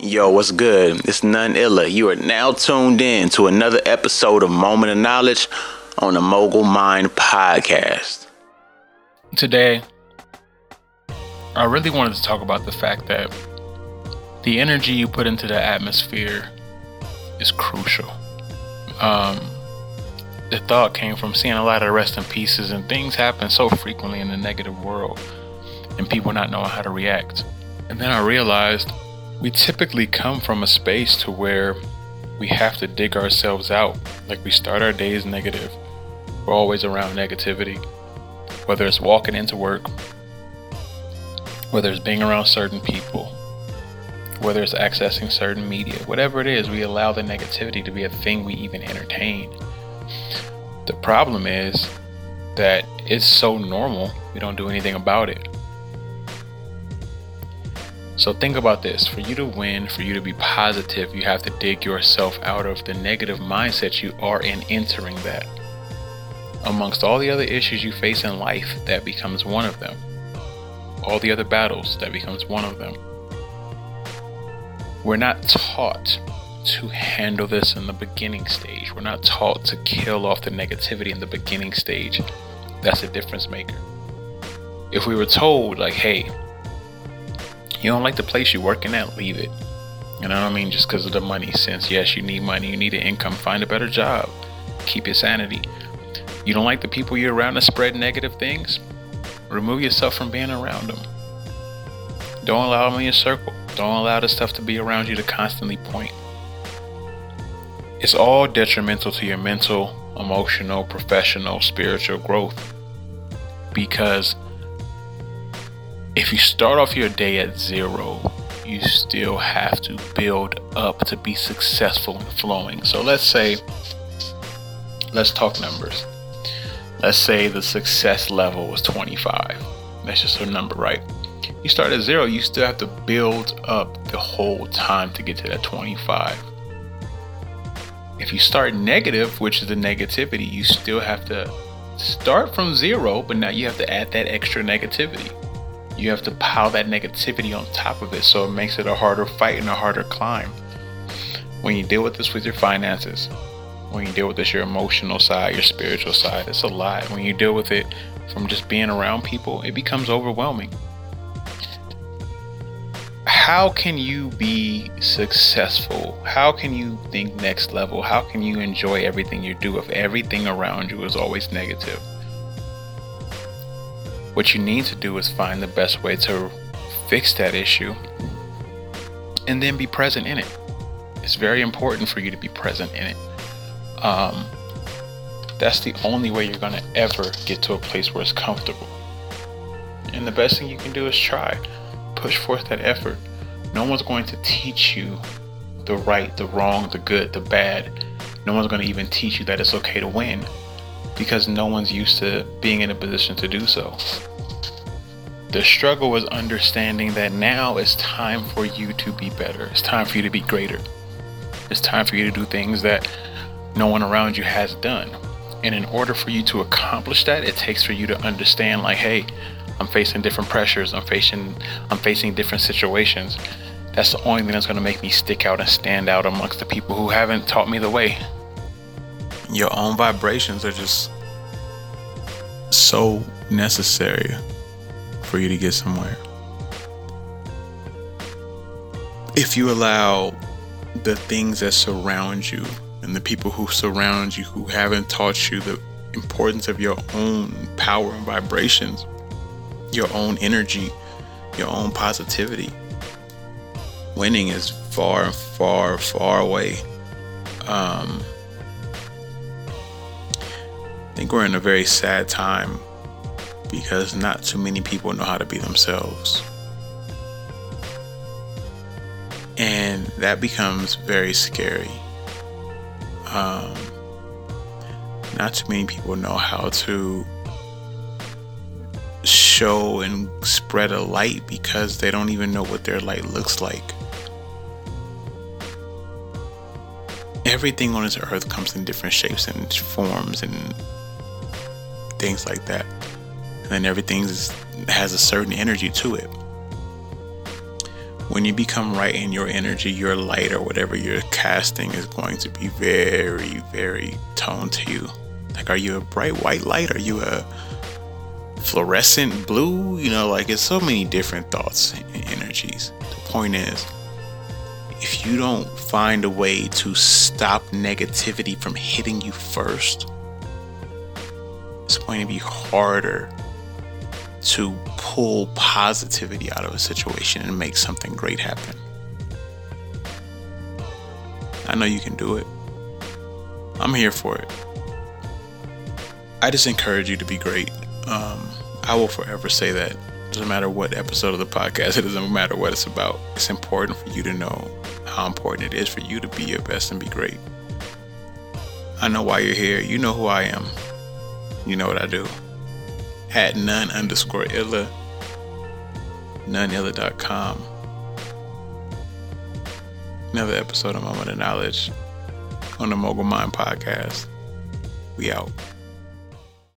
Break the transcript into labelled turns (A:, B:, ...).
A: Yo, what's good? It's none illa. You are now tuned in to another episode of Moment of Knowledge on the Mogul Mined Podcast.
B: Today, I really wanted to talk about the fact that the energy you put into the atmosphere is crucial. Um, the thought came from seeing a lot of rest in pieces, and things happen so frequently in the negative world, and people not knowing how to react. And then I realized we typically come from a space to where we have to dig ourselves out. Like we start our days negative. We're always around negativity. Whether it's walking into work, whether it's being around certain people, whether it's accessing certain media, whatever it is, we allow the negativity to be a thing we even entertain. The problem is that it's so normal, we don't do anything about it. So think about this for you to win, for you to be positive, you have to dig yourself out of the negative mindset you are in entering that. Amongst all the other issues you face in life, that becomes one of them. All the other battles, that becomes one of them. We're not taught to handle this in the beginning stage. We're not taught to kill off the negativity in the beginning stage. That's a difference maker. If we were told, like, hey, you don't like the place you're working at, leave it. You know what I mean? Just because of the money. Since, yes, you need money, you need an income, find a better job, keep your sanity. You don't like the people you're around that spread negative things? Remove yourself from being around them. Don't allow them in your circle. Don't allow the stuff to be around you to constantly point. It's all detrimental to your mental, emotional, professional, spiritual growth because if you start off your day at zero, you still have to build up to be successful and flowing. So let's say, let's talk numbers. Let's say the success level was 25. That's just a number, right? You start at zero, you still have to build up the whole time to get to that 25. If you start negative, which is the negativity, you still have to start from zero, but now you have to add that extra negativity you have to pile that negativity on top of it so it makes it a harder fight and a harder climb. When you deal with this with your finances when you deal with this your emotional side your spiritual side it's a lot. When you deal with it from just being around people it becomes overwhelming. How can you be successful? How can you think next level? How can you enjoy everything you do if everything around you is always negative what you need to do is find the best way to fix that issue and then be present in it. It's very important for you to be present in it. Um, that's the only way you're going to ever get to a place where it's comfortable. And the best thing you can do is try. Push forth that effort. No one's going to teach you the right, the wrong, the good, the bad. No one's going to even teach you that it's okay to win because no one's used to being in a position to do so. The struggle was understanding that now it's time for you to be better. It's time for you to be greater. It's time for you to do things that no one around you has done. And in order for you to accomplish that, it takes for you to understand like, hey, I'm facing different pressures. I'm facing I'm facing different situations. That's the only thing that's going to make me stick out and stand out amongst the people who haven't taught me the way your own vibrations are just so necessary for you to get somewhere. If you allow the things that surround you and the people who surround you who haven't taught you the importance of your own power and vibrations, your own energy, your own positivity, winning is far, far, far away. Um, I think we're in a very sad time because not too many people know how to be themselves. And that becomes very scary. Um, not too many people know how to show and spread a light because they don't even know what their light looks like. Everything on this earth comes in different shapes and forms and things like that. And then everything has a certain energy to it. when you become right in your energy, your light or whatever you're casting is going to be very, very toned to you. Like, are you a bright white light? Are you a fluorescent blue? You know, like it's so many different thoughts and energies. The point is, if you don't find a way to stop negativity from hitting you first, it's going to be harder to pull positivity out of a situation and make something great happen. I know you can do it. I'm here for it. I just encourage you to be great. Um, I will forever say that. Doesn't matter what episode of the podcast, it doesn't matter what it's about. It's important for you to know how important it is for you to be your best and be great. I know why you're here. You know who I am. You know what I do at none underscore illa, noneilla.com. Another episode of Moment of Knowledge on the Mogul Mined Podcast. We out.